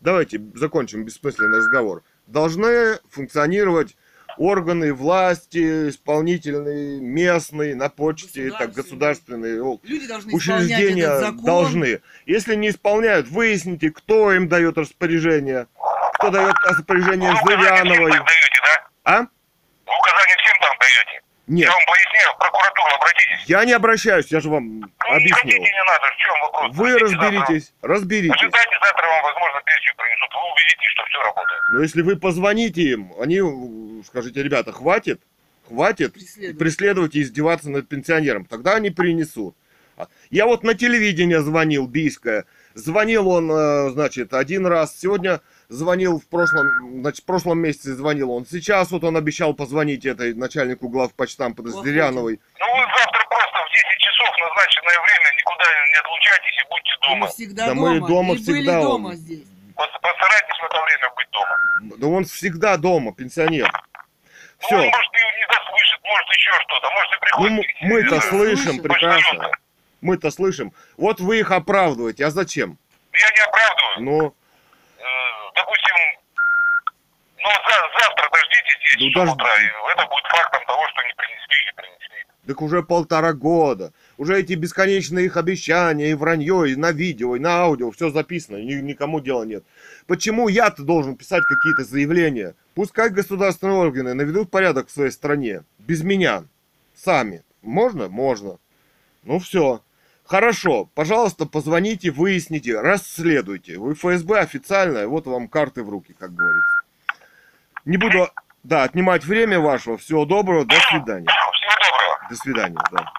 Давайте закончим бессмысленный разговор. Должны функционировать органы власти, исполнительные, местные, на почте, так, государственные,
Люди должны
учреждения
этот закон.
должны. Если не исполняют, выясните, кто им дает распоряжение, кто дает распоряжение
Вы указания всем
Зыряновой.
даете, да?
А?
Вы указания всем там даете.
Нет,
Я вам пояснил, в прокуратуру обратитесь.
я не обращаюсь, я же вам
Ну, не
объяснил.
хотите, не надо, в чем вопрос?
Вы
Хотите завтра?
разберитесь, разберитесь.
Ожидайте, завтра вам, возможно, перечень принесут. Вы убедитесь, что все работает.
Но если вы позвоните им, они скажите, ребята, хватит, хватит
Преследовать.
преследовать и издеваться над пенсионером. Тогда они принесут. А, Я вот на телевидение звонил, Бийское. Звонил он, э, значит, один раз. Сегодня звонил в прошлом, значит, в прошлом месяце звонил он. Сейчас вот он обещал позвонить этой начальнику главпочтампа Зыряновой.
Ну, вы завтра просто в 10 часов назначенное время никуда не отлучайтесь и будьте
И мы
дома.
всегда
Да
дома.
мы дома
и были
всегда,
дома
он-
здесь.
Пос- Постарайтесь в это время быть дома.
Да он всегда дома, пенсионер.
Ну,
Все.
он, может, и не дослышит, может, еще что-то. Может, и
Ну,
приходит.
м- мы-то слышим прекрасно. Мы-то слышим. Вот вы их оправдываете. А зачем?
Я не оправдываю.
Ну,
допустим, ну, за- завтра дождитесь 10
Ну,
часов
дож-
утра, и это будет фактом того, что не принесли или принесли.
так уже полтора года. Уже эти бесконечные их обещания и вранье, и на видео, и на аудио, все записано, ни- никому дела нет. Почему я-то должен писать какие-то заявления? Пускай государственные органы наведут порядок в своей стране. Без меня. Сами. Можно? Можно. Ну все. Хорошо. Пожалуйста, позвоните, выясните, расследуйте. Вы ФСБ официальное, вот вам карты в руки, как говорится. Не буду, да, отнимать время вашего. Всего доброго, до свидания.
Всего доброго.
До свидания, да.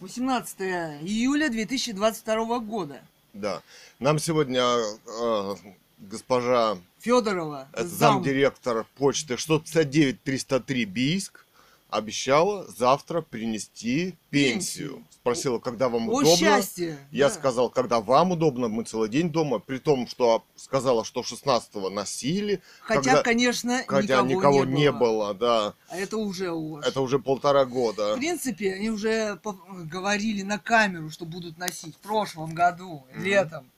18 июля 2022 года.
Да. Нам сегодня э, госпожа,
Федорова,
это
зам.
замдиректор почты 659 303 Бийск, обещала завтра принести пенсию. Спросила, когда вам
О,
удобно.
счастье!
Я
да.
сказал, когда вам удобно, мы целый день дома, при том, что сказала, что 16-го носили,
Хотя,
когда-
конечно,
хотя
никого,
никого,
не,
не
было.
было, да.
А это уже вас.
Это уже полтора
В
года.
принципе, они уже говорили на камеру, что будут носить в прошлом году,
Мгм.
летом.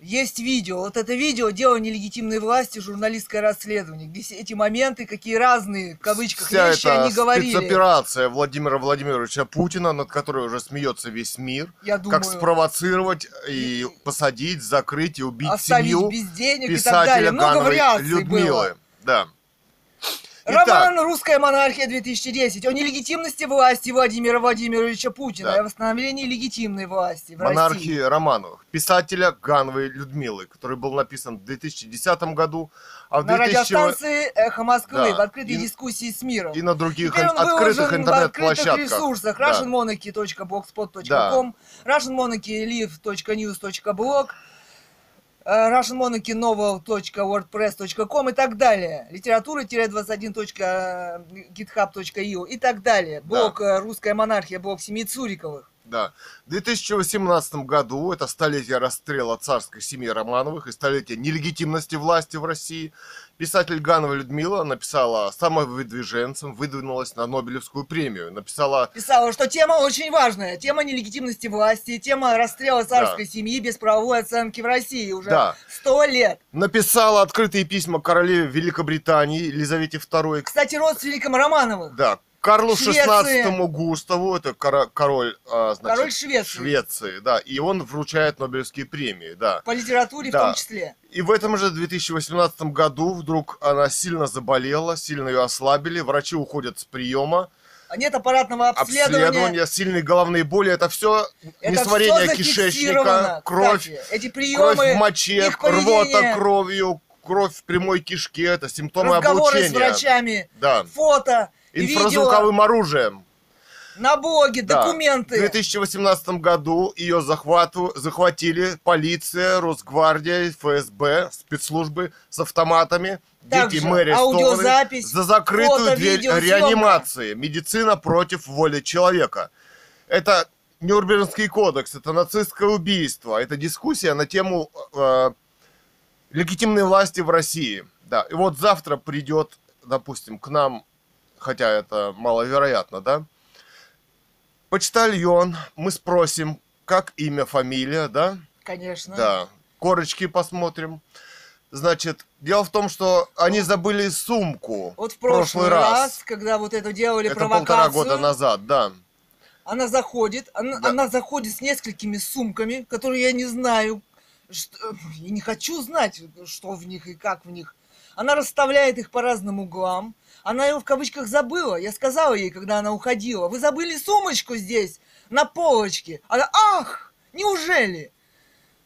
Есть видео. Вот это видео «Дело нелегитимной власти. Журналистское расследование», где все эти моменты, какие разные, в кавычках,
Вся
вещи
эта
они говорили.
спецоперация Владимира Владимировича Путина, над которой уже смеется весь мир,
Я думаю,
как спровоцировать и посадить, закрыть и убить
оставить
семью
без денег и так
писателя
далее. Много вариаций
Людмилы.
было.
Да.
Роман «Русская монархия-2010» о нелегитимности власти Владимира Владимировича Путина
Да.
и о восстановлении легитимной власти в
монархии
России.
Романовых, писателя Гановой Людмилы, который был написан в 2010 году, а в
На
2000
радиостанции «Эхо Москвы»
Да.
в открытой
И-
дискуссии с миром.
и на других
Теперь он
открытых
выложен в открытых
интернет-площадках.
ресурсах
Да.
russianmonarchy.blogspot.com, russianmonarchylive.news.blog, э, russianmonarchynovel.wordpress.com и так далее. Литература-21.github.io и так далее. Блог э, «Русская монархия», блог семьи Цуриковых.
Да. В 2018 году, это столетие расстрела царской семьи Романовых и столетие нелегитимности власти в России, писатель Ганова Людмила написала самовыдвиженцем, выдвинулась на Нобелевскую премию. Написала
Писала, что тема очень важная. Тема нелегитимности власти, тема расстрела царской семьи без правовой оценки в России уже
Да.
сто лет.
написала открытые письма королеве Великобритании Елизавете II.
Кстати, родственникам Романовых.
Да, Карлу. XVI Густаву, это король, а, значит,
Король Швеции.
Швеции, да, и он вручает Нобелевские премии, да.
По литературе
Да.
в том числе.
И в этом же 2018 году вдруг она сильно заболела, сильно ее ослабили, врачи уходят с приема,
нет аппаратного обследования.
обследования, сильные головные боли, это все
Это
несварение
всё
кишечника, кровь,
кстати. Эти
кровь
приемы,
в моче, рвота кровью, кровь в прямой кишке, это симптомы
разговоры
облучения.
с врачами,
Да,
фото, и видео.
инфразвуковым оружием.
Налоги,
Да. В
документы.
2018 году ее захвату, захватили полиция, Росгвардия, ФСБ, спецслужбы с автоматами. Дети
Также
арестованы
аудиозапись,
за закрытую
фото,
дверь
видео,
реанимации. Медицина против воли человека. Это Нюрнбергский кодекс, это нацистское убийство, это дискуссия на тему э, легитимной власти в России. Да, и вот завтра придет, допустим, к нам, хотя это маловероятно, да, почтальон, мы спросим, как имя, фамилия, да,
Конечно.
да, корочки посмотрим. Значит, дело в том, что они забыли сумку
Вот в прошлый, раз, когда вот это делали
Это
провокацию,
полтора года назад, да.
она заходит, она,
Да.
она заходит с несколькими сумками, которые я не знаю, что, я не хочу знать, что в них и как в них. Она расставляет их по разным углам. Она его в кавычках забыла. Я сказала ей, когда она уходила, вы забыли сумочку здесь, на полочке. Она, ах, неужели?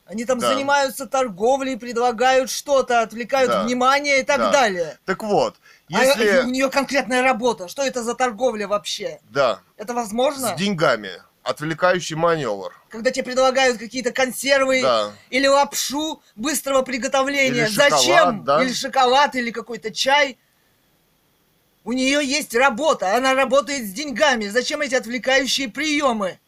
Они там
Да.
занимаются торговлей, предлагают что-то, отвлекают
Да.
внимание и так
Да.
далее.
Так вот,
А
если...
у нее конкретная работа. Что это за торговля вообще?
Да,
Это возможно?
с деньгами. Отвлекающий маневр.
Когда тебе предлагают какие-то консервы
Да.
или лапшу быстрого приготовления.
Или шоколад,
Зачем?
да.
Или шоколад, или какой-то чай. У нее есть работа, она работает с деньгами. Зачем эти отвлекающие приемы?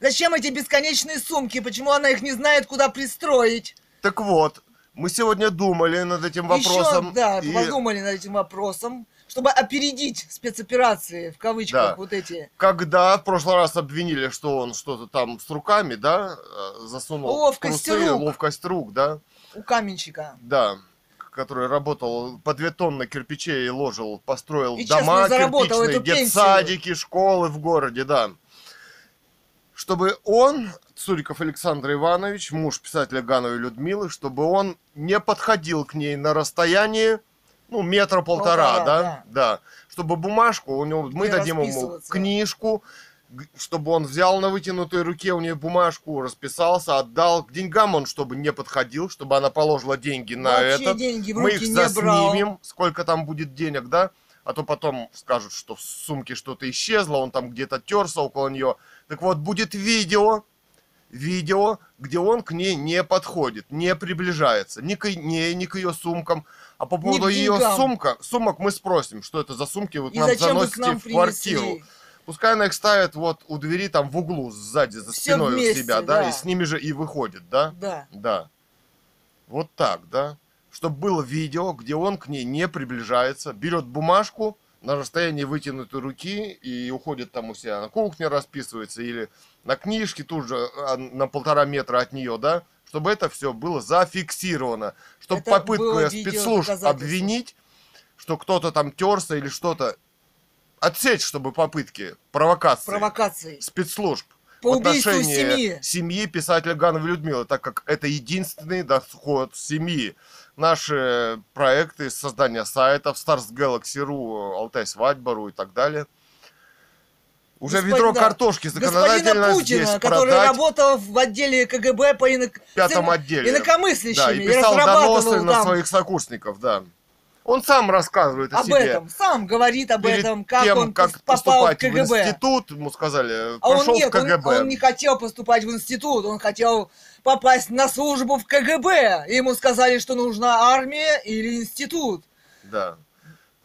Зачем эти бесконечные сумки? Почему она их не знает, куда пристроить?
Так вот, мы сегодня думали над этим вопросом.
Еще, да,
и
подумали над этим вопросом, чтобы опередить спецоперации, в кавычках,
Да.
вот эти.
когда в прошлый раз обвинили, что он что-то там с руками, да, э, засунул
Ловкость
трусы,
рук.
ловкость рук, да,
У каменщика.
да, который работал по две тонны кирпичей ложил, построил
И
дома кирпичные, детсадики, школы в городе, да. Чтобы он, Цуриков Александр Иванович, муж писателя Гановой Людмилы, чтобы он не подходил к ней на расстоянии, ну, метра полтора,
Полтора,
да?
да.
да? Чтобы бумажку, у него, мы
Не
дадим ему книжку, г- чтобы он взял на вытянутой руке у нее бумажку, расписался, отдал. К деньгам он, чтобы не подходил, чтобы она положила деньги на
Вообще
этот.
деньги в
Мы их
не брал.
заснимем, сколько там будет денег, да? А то потом скажут, что в сумке что-то исчезло, он там где-то терся около нее. Так вот, будет видео, видео, где он к ней не подходит, не приближается, ни к ней, ни к ее сумкам. А по поводу ее сумка, сумок мы спросим, что это за сумки вы к
И
нам
вы к
заносите
нам
в квартиру.
принесли?
Пускай она их ставит вот у двери там в углу сзади, за
Все
спиной
вместе,
у себя, да,
да.
и с ними же и выходит, да?
Да.
Да. Вот так, да. Чтобы было видео, где он к ней не приближается, берет бумажку на расстоянии вытянутой руки и уходит там у себя на кухне расписывается или на книжке тут же а, на полтора метра от нее, да, чтобы это все было зафиксировано, чтобы
Это
попытку спецслужб обвинить, что кто-то там терся или что-то отсечь, чтобы попытки провокации
Провокации.
спецслужб
По
в
убийству
отношении
семьи.
писателя Гановой Людмилы, так как это единственный доход семьи. Наши проекты создания сайтов Stars Galaxy.ru, Алтай Свадьба.ру и так далее. Уже
Господин-
ведро
да.
картошки законодательно
Господина Путина,
здесь
который
продать
работал в отделе КГБ по инок...
пятом отделе.
инакомыслящими
Да, и писал доносы на
там
своих сокурсников, да. Он сам рассказывает о
об
себе.
этом, сам говорит об
Перед
этом, как
тем,
он
как
попал в
поступать в
КГБ.
институт, ему сказали,
А он нет,
в КГБ.
Он, он не хотел поступать в институт, он хотел попасть на службу в КГБ. И ему сказали, что нужна армия или институт.
Да.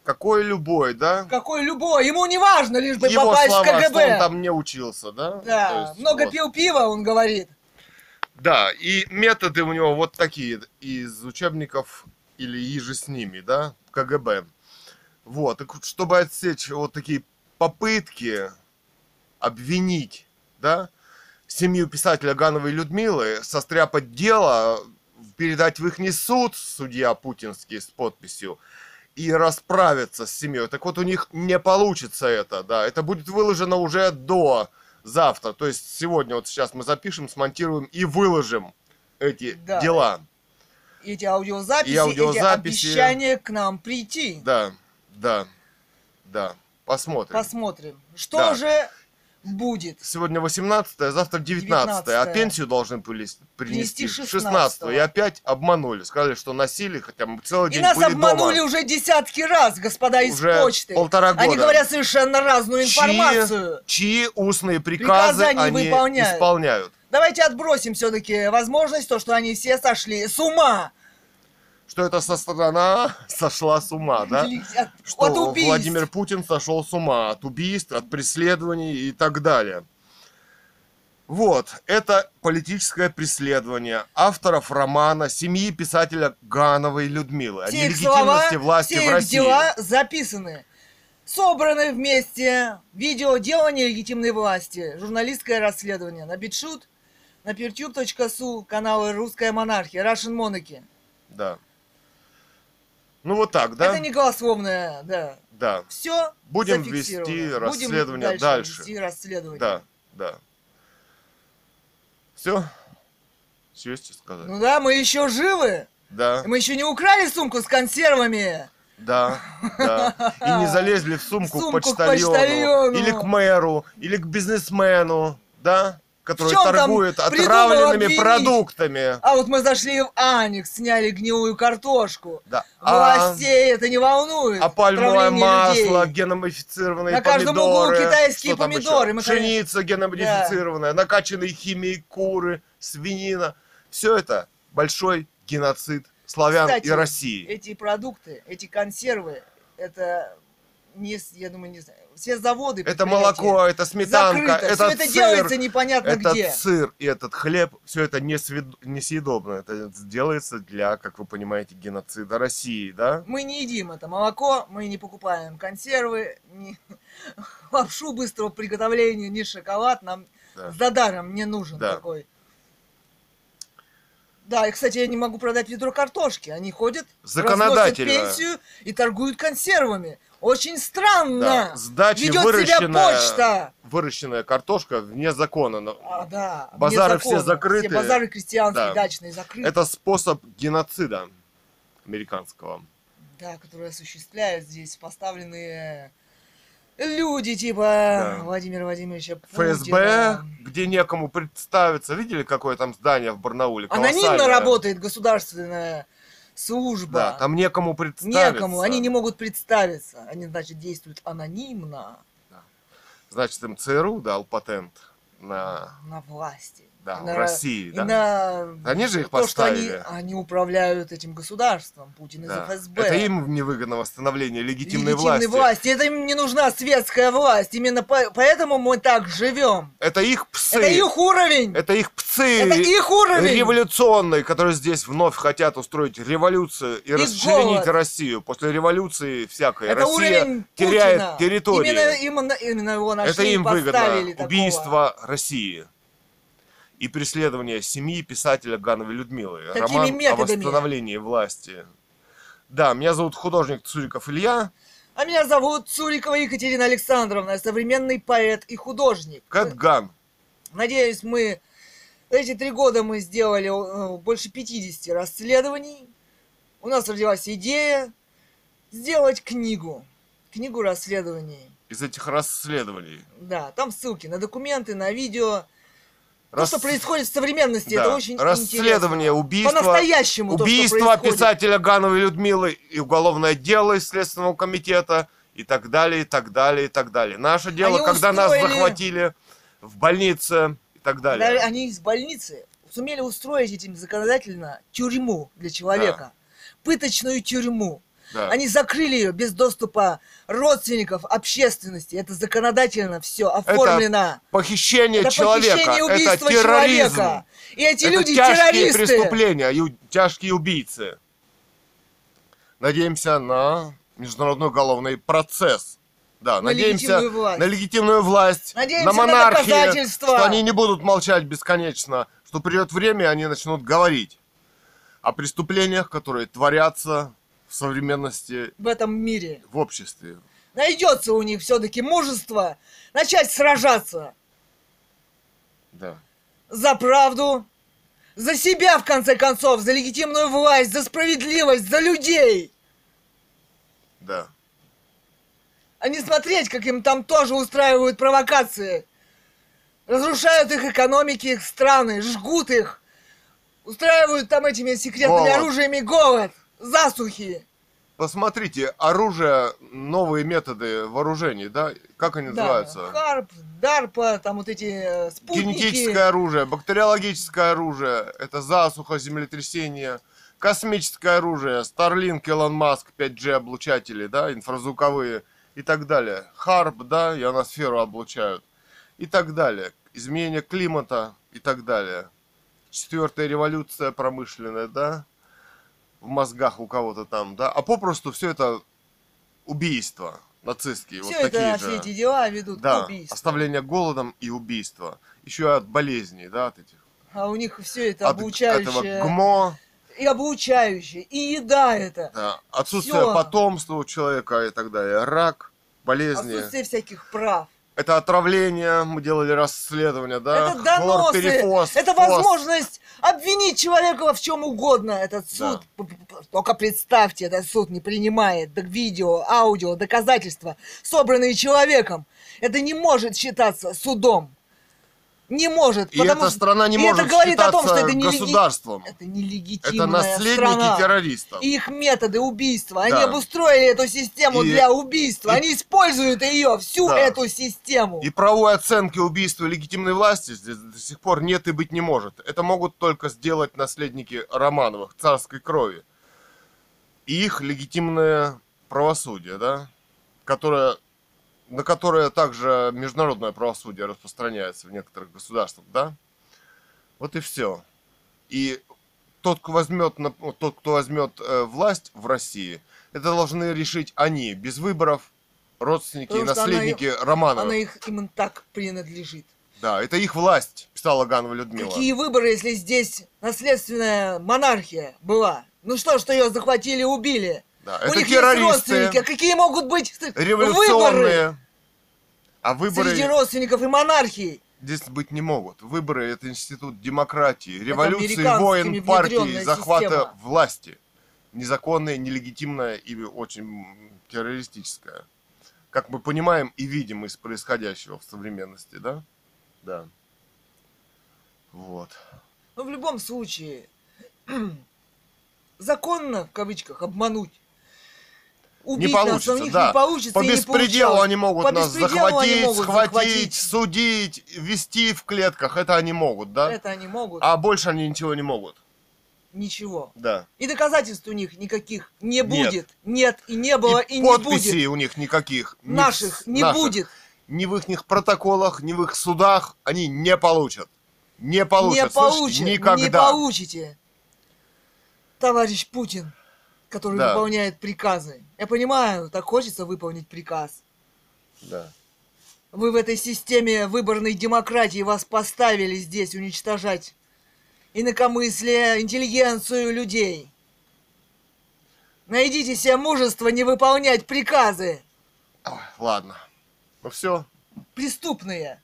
Какой любой, да?
Какой любой, ему не важно, лишь бы
Его
попасть
слова,
в КГБ.
что он там не учился, да? То
Да,
есть
много
вот.
пил пива, он говорит.
Да, и методы у него вот такие из учебников или иже с ними, да, КГБ. Вот, так вот, чтобы отсечь вот такие попытки обвинить, да, семью писателя Гановой Людмилы, состряпать дело, передать в их суд судья путинский с подписью и расправиться с семьей. Так вот, у них не получится это, да. Это будет выложено уже до завтра. То есть сегодня, вот сейчас мы запишем, смонтируем и выложим эти
Да.
дела.
Эти аудиозаписи,
И аудиозаписи.
эти обещания к нам прийти.
Да, да, да. Посмотрим.
Посмотрим. Что
Да.
же будет.
Сегодня 18 а завтра 19 а
19-е.
пенсию должны были принести
Принести
16 и опять обманули. Сказали, что носили, хотя мы целый
И
день
нас
были
обманули
дома.
уже десятки раз, господа из
Уже
почты.
полтора
Они
года.
говорят совершенно разную
Чьи-
информацию.
Чьи устные приказы
Приказы они
они
выполняют.
исполняют.
Давайте отбросим все-таки возможность, то, что они все сошли с ума.
Что эта со страна сошла с ума, да?
От-
Что
от убийств.
Владимир Путин сошел с ума от убийств, от преследований и так далее. Вот, это политическое преследование авторов романа семьи писателя Гановой Людмилы о
Все слова,
нелегитимности власти
все
в России.
дела записаны. Собраны вместе. Видео «Дело нелегитимной власти». Журналистское расследование. На Битшут, на peertube.su, каналы «Русская монархия», Russian Monarchy.
Да. Ну вот так, да?
Это не голословное, да.
Да,
Все
Будем вести расследование дальше.
Вести расследование.
да, да. Все? Все есть сказать?
Ну да, мы еще живы.
Да,
Мы еще не украли сумку с консервами.
да, да. И не залезли в сумку,
Сумку
к
к
почтальону,
почтальону.
или к мэру, или к бизнесмену, да? Торгует
придумал
отравленными
обвинить?
продуктами.
А вот мы зашли в Аникс, сняли гнилую картошку.
Да. А,
Властей это не волнует.
а пальмовое масло,
людей.
геномодифицированные
На каждом углу
помидоры.
китайские помидоры, мы
Пшеница геномодифицированная, накачанные химией куры, свинина. Все это большой геноцид славян
Кстати,
и России.
Эти продукты, эти консервы, это не, я думаю, не знаю. Все заводы.
Это молоко, это сметанка,
закрыто.
это
Все это
сыр,
делается непонятно
этот
где.
сыр и этот хлеб, все это несвед- несъедобно. Это делается для, как вы понимаете, геноцида России, да?
Мы не едим это молоко, мы не покупаем консервы, ни лапшу быстрого приготовления, ни шоколад. Нам
Да.
за даром не нужен
Да.
такой. Да, и, кстати, я не могу продать ведро картошки. Они ходят,
Законодательно.
пенсию и торгуют консервами. Очень странно.
Да. С дачи
Ведет себя
выращенная,
почта.
выращенная картошка вне закона.
А, да,
Базары все
закона.
закрыты.
Все базары крестьянские,
Да.
дачные закрыты.
Это способ геноцида американского.
Да, которые осуществляют здесь поставленные люди типа
Да.
Владимира Владимировича
ФСБ,
Путина.
где некому представиться. Видели, какое там здание в Барнауле?
Анонимно
Колоссальное.
работает государственная служба.
Да, там некому представиться.
Некому, они не могут представиться. Они, значит, действуют анонимно
Значит, им ЦРУ дал патент на,
на власти.
Да,
И на-
в России,
и
да.
на
Они же их
то, что они,
поставили.
они управляют этим государством, Путин
Да.
из ФСБ.
Это им невыгодно восстановление легитимной,
легитимной
власти.
Это им не нужна светская власть. Именно по- поэтому мы так живем.
Это их псы.
Это их уровень.
Это их псы.
Это их уровень.
революционные, которые здесь вновь хотят устроить революцию и
Их
расчленить
голод.
Россию. После революции всякой
Это
Россия теряет
Путина.
территорию.
Именно, именно, именно его нашли
Это
и
им выгодно.
поставили такого.
Убийство России. И преследование семьи писателя Гановой Людмилы.
Какими
Роман о
методами?
восстановлении власти. Да, меня зовут художник Цуриков Илья.
А меня зовут Цурикова Екатерина Александровна, современный поэт и художник.
Кэтган.
Надеюсь, мы эти три года мы сделали э, больше 50 расследований. У нас родилась идея сделать книгу. Книгу расследований.
Из этих расследований.
Да, там ссылки на документы, на видео.
Рас-
То, что происходит в современности,
Да.
это очень
Расследование
интересно.
убийства.
По-настоящему то,
Убийство
происходит.
писателя Гановой Людмилы и уголовное дело из Следственного комитета и так далее, и так далее, и так далее. Наше дело,
Они
когда нас
устроили-
захватили в больнице и так далее.
Да, они из больницы сумели устроить этим законодательно тюрьму для человека. Пыточную тюрьму.
Да.
Они закрыли ее без доступа родственников, общественности. Это законодательно все оформлено.
Похищение
это
человека,
похищение
это
убийства
терроризм.
человека. И эти
это
люди
тяжкие
террористы.
преступления, и тяжкие убийцы. Надеемся на международный уголовный процесс. Да,
На
надеемся
легитимную
на легитимную власть,
Надеемся
на
на
монархию,
доказательства.
что они не будут молчать бесконечно, что придет время, и они начнут говорить о преступлениях, которые творятся в современности,
в этом мире.
в обществе.
Найдется у них все-таки мужество начать сражаться
Да.
за правду, за себя, в конце концов, за легитимную власть, за справедливость, за людей.
Да.
А не смотреть, как им там тоже устраивают провокации. разрушают их экономики, их страны, жгут их, устраивают там этими секретными
Голод.
оружиями голод, засухи.
Посмотрите, оружие, новые методы вооружений, да? Как они
Да,
называются?
Харп, Дарпа, там вот эти э, спутники.
Генетическое оружие, бактериологическое оружие, это засуха, землетрясение, космическое оружие, Starlink, Илон Маск, 5G облучатели, да, инфразвуковые и так далее. Харп, да, ионосферу облучают и так далее. Изменение климата и так далее. Четвертая революция промышленная, да, в мозгах у кого-то там, да, а попросту все это убийства нацистские,
Все
вот
это,
такие
все
же.
эти дела ведут
Да,
к убийству.
оставление голодом и убийство. Еще и от болезней, да, от этих.
А у них все это
От
обучающее.
этого ГМО,
И обучающее. И еда это.
да, отсутствие
Всё.
потомства у человека и так далее, рак, болезни.
Отсутствие всяких прав.
Это отравление, мы делали расследование, да,
это доносы.
хлорперифоз,
Это
фос.
возможность обвинить человека во в чем угодно. Этот суд. п- Только представьте, этот суд не принимает видео, аудио, доказательства, собранные человеком. Это не может считаться судом. Не может.
И
потому
эта
что-
страна не
и
может
это говорит о том, что это не леги-
государством.
Это нелегитимная
Это наследники
страна.
террористов.
И их методы убийства. Они
Да.
обустроили эту систему
И-
для убийства.
и-
Они используют ее, всю
Да.
эту систему.
И правовой оценки убийства легитимной власти здесь до сих пор нет и быть не может. Это могут только сделать наследники Романовых, царской крови. И их легитимное правосудие, да, которое, на которое также международное правосудие распространяется в некоторых государствах, да. Вот и все. И тот, кто возьмет, тот, кто возьмет э, власть в России, это должны решить они, без выборов, родственники и
Потому она
наследники Романовых.
Она их именно так принадлежит.
Да, это их власть, писала Ганова Людмила.
Какие выборы, если здесь наследственная монархия была? Ну что, что ее захватили, убили?
Да,
У
это
них есть
террористы,
родственники. А какие могут быть выборы
революционные. А выборы
среди родственников и монархии?
здесь быть не могут. Выборы это институт демократии, революции, войн,
внедрённая
захвата
система.
власти. Незаконная, нелегитимная и очень террористическая. Как мы понимаем и видим из происходящего в современности, да? Да. Вот.
Но в любом случае, законно, в кавычках, обмануть. Убить
Не
нас,
получится,
у них
да.
не получится
По
не
беспределу они могут
По
нас
беспределу они
захватить,
могут
схватить,
захватить.
судить, вести в клетках. Это они могут, да?
Это они могут.
А больше они ничего не могут.
Ничего.
Да.
И доказательств у них никаких не
Нет.
будет. Нет, и не было, и,
и
не
подписей
будет.
у них никаких.
Наших не
наших.
будет.
Ни в их протоколах, ни в их судах они не получат. Не получат.
не получит.
Никогда.
Не получите. Товарищ Путин, который
Да.
выполняет приказы. Я понимаю, так хочется выполнить приказ.
Да.
Вы в этой системе выборной демократии вас поставили здесь уничтожать инакомыслие, интеллигенцию людей. Найдите себе мужество не выполнять приказы.
Ой, ладно. Ну все.
Преступные.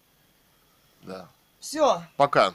Да.
Все.
Пока.